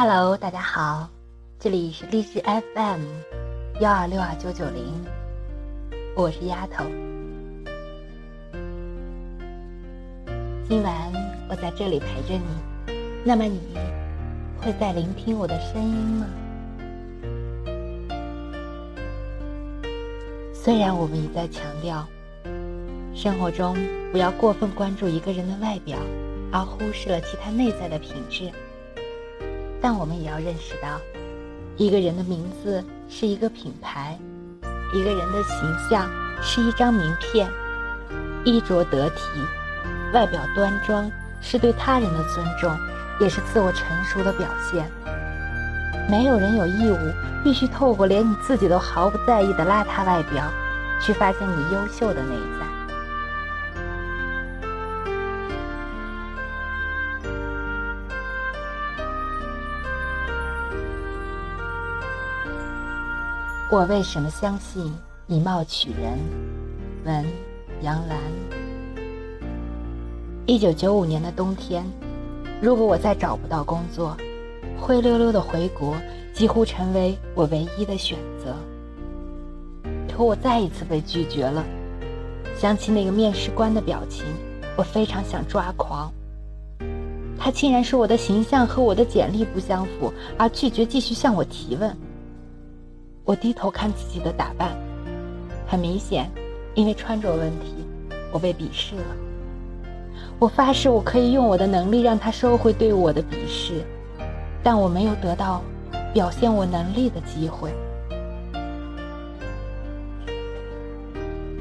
Hello，大家好，这里是励志 FM 幺二六二九九零，我是丫头。今晚我在这里陪着你，那么你会在聆听我的声音吗？虽然我们一再强调，生活中不要过分关注一个人的外表，而忽视了其他内在的品质。但我们也要认识到，一个人的名字是一个品牌，一个人的形象是一张名片。衣着得体，外表端庄，是对他人的尊重，也是自我成熟的表现。没有人有义务必须透过连你自己都毫不在意的邋遢外表，去发现你优秀的内在。我为什么相信以貌取人？文杨澜。一九九五年的冬天，如果我再找不到工作，灰溜溜的回国几乎成为我唯一的选择。可我再一次被拒绝了。想起那个面试官的表情，我非常想抓狂。他竟然说我的形象和我的简历不相符，而拒绝继续向我提问。我低头看自己的打扮，很明显，因为穿着问题，我被鄙视了。我发誓，我可以用我的能力让他收回对我的鄙视，但我没有得到表现我能力的机会。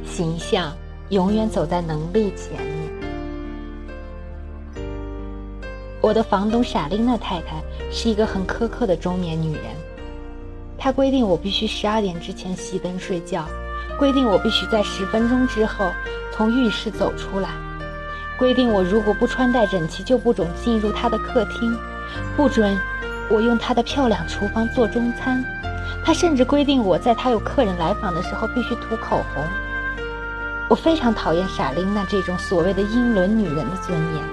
形象永远走在能力前面。我的房东傻琳娜太太是一个很苛刻的中年女人。他规定我必须十二点之前熄灯睡觉，规定我必须在十分钟之后从浴室走出来，规定我如果不穿戴整齐就不准进入他的客厅，不准我用他的漂亮厨房做中餐。他甚至规定我在他有客人来访的时候必须涂口红。我非常讨厌傻琳娜这种所谓的英伦女人的尊严，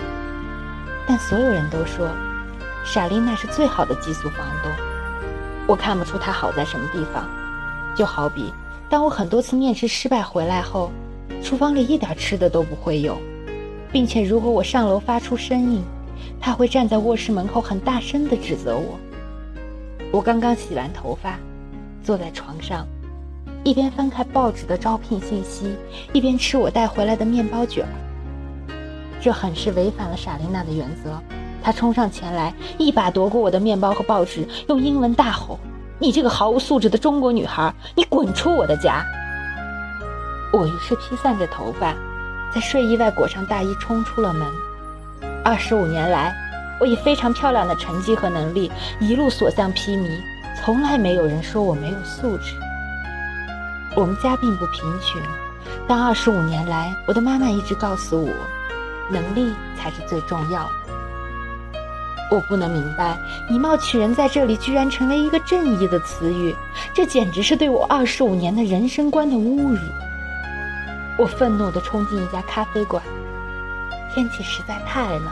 但所有人都说傻琳娜是最好的寄宿房东。我看不出他好在什么地方，就好比当我很多次面试失败回来后，厨房里一点吃的都不会有，并且如果我上楼发出声音，他会站在卧室门口很大声地指责我。我刚刚洗完头发，坐在床上，一边翻开报纸的招聘信息，一边吃我带回来的面包卷儿。这很是违反了莎琳娜的原则。他冲上前来，一把夺过我的面包和报纸，用英文大吼：“你这个毫无素质的中国女孩，你滚出我的家！”我于是披散着头发，在睡衣外裹上大衣，冲出了门。二十五年来，我以非常漂亮的成绩和能力，一路所向披靡，从来没有人说我没有素质。我们家并不贫穷，但二十五年来，我的妈妈一直告诉我，能力才是最重要的。我不能明白，以貌取人在这里居然成为一个正义的词语，这简直是对我二十五年的人生观的侮辱。我愤怒地冲进一家咖啡馆，天气实在太冷，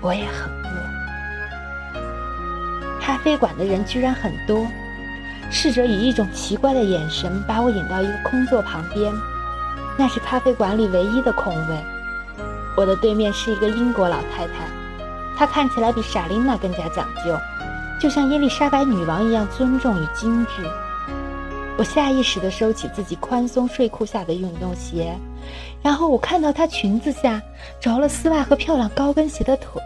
我也很饿。咖啡馆的人居然很多，侍者以一种奇怪的眼神把我引到一个空座旁边，那是咖啡馆里唯一的空位。我的对面是一个英国老太太。她看起来比莎琳娜更加讲究，就像伊丽莎白女王一样尊重与精致。我下意识地收起自己宽松睡裤下的运动鞋，然后我看到她裙子下着了丝袜和漂亮高跟鞋的腿。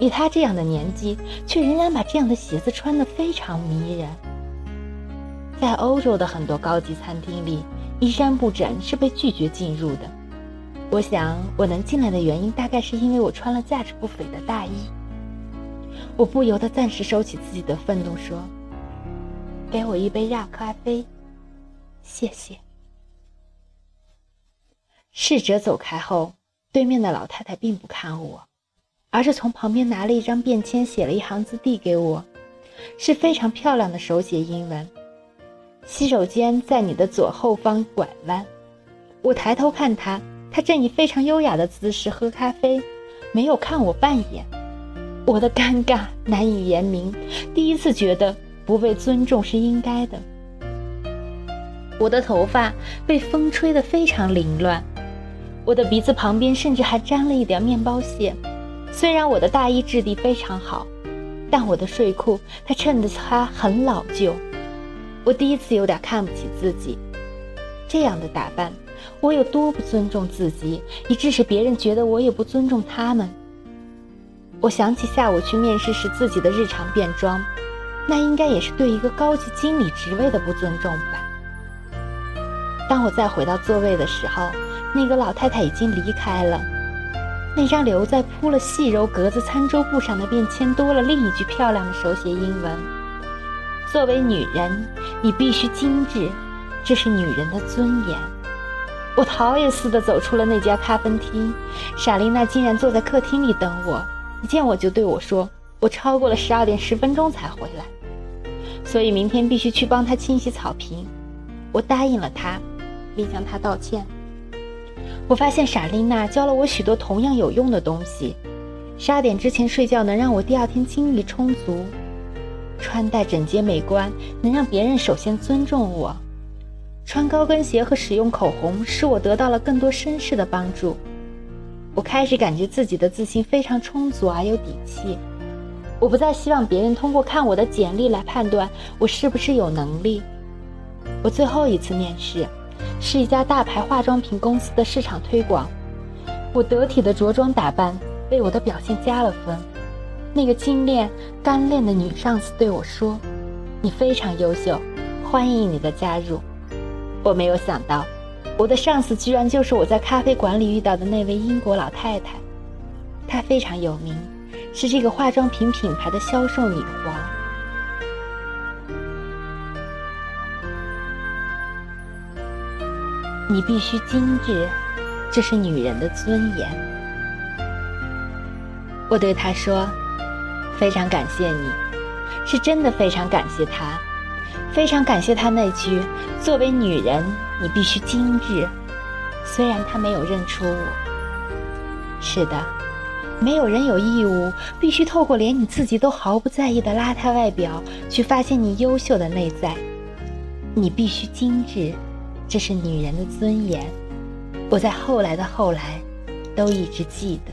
以她这样的年纪，却仍然把这样的鞋子穿得非常迷人。在欧洲的很多高级餐厅里，衣衫不整是被拒绝进入的。我想，我能进来的原因大概是因为我穿了价值不菲的大衣。我不由得暂时收起自己的愤怒，说：“给我一杯热咖啡，谢谢。”侍者走开后，对面的老太太并不看我，而是从旁边拿了一张便签，写了一行字递给我，是非常漂亮的手写英文：“洗手间在你的左后方拐弯。”我抬头看他。他正以非常优雅的姿势喝咖啡，没有看我半眼。我的尴尬难以言明，第一次觉得不被尊重是应该的。我的头发被风吹得非常凌乱，我的鼻子旁边甚至还沾了一点面包屑。虽然我的大衣质地非常好，但我的睡裤它衬得它很老旧。我第一次有点看不起自己，这样的打扮，我有多不尊重自己，以致使别人觉得我也不尊重他们。我想起下午去面试时自己的日常便装，那应该也是对一个高级经理职位的不尊重吧。当我再回到座位的时候，那个老太太已经离开了。那张留在铺了细柔格子餐桌布上的便签多了另一句漂亮的手写英文：“作为女人，你必须精致，这是女人的尊严。”我逃也似的走出了那家咖啡厅，莎琳娜竟然坐在客厅里等我。一见我就对我说：“我超过了十二点十分钟才回来，所以明天必须去帮她清洗草坪。”我答应了她。并向他道歉。我发现莎莉娜教了我许多同样有用的东西。十二点之前睡觉能让我第二天精力充足；穿戴整洁美观能让别人首先尊重我；穿高跟鞋和使用口红使我得到了更多绅士的帮助。我开始感觉自己的自信非常充足而有底气。我不再希望别人通过看我的简历来判断我是不是有能力。我最后一次面试。是一家大牌化妆品公司的市场推广。我得体的着装打扮为我的表现加了分。那个精炼干练的女上司对我说：“你非常优秀，欢迎你的加入。”我没有想到，我的上司居然就是我在咖啡馆里遇到的那位英国老太太。她非常有名，是这个化妆品品牌的销售女皇。你必须精致，这是女人的尊严。我对她说：“非常感谢你，是真的非常感谢她，非常感谢她那句‘作为女人，你必须精致’。虽然她没有认出我。是的，没有人有义务必须透过连你自己都毫不在意的邋遢外表，去发现你优秀的内在。你必须精致。”这是女人的尊严，我在后来的后来，都一直记得。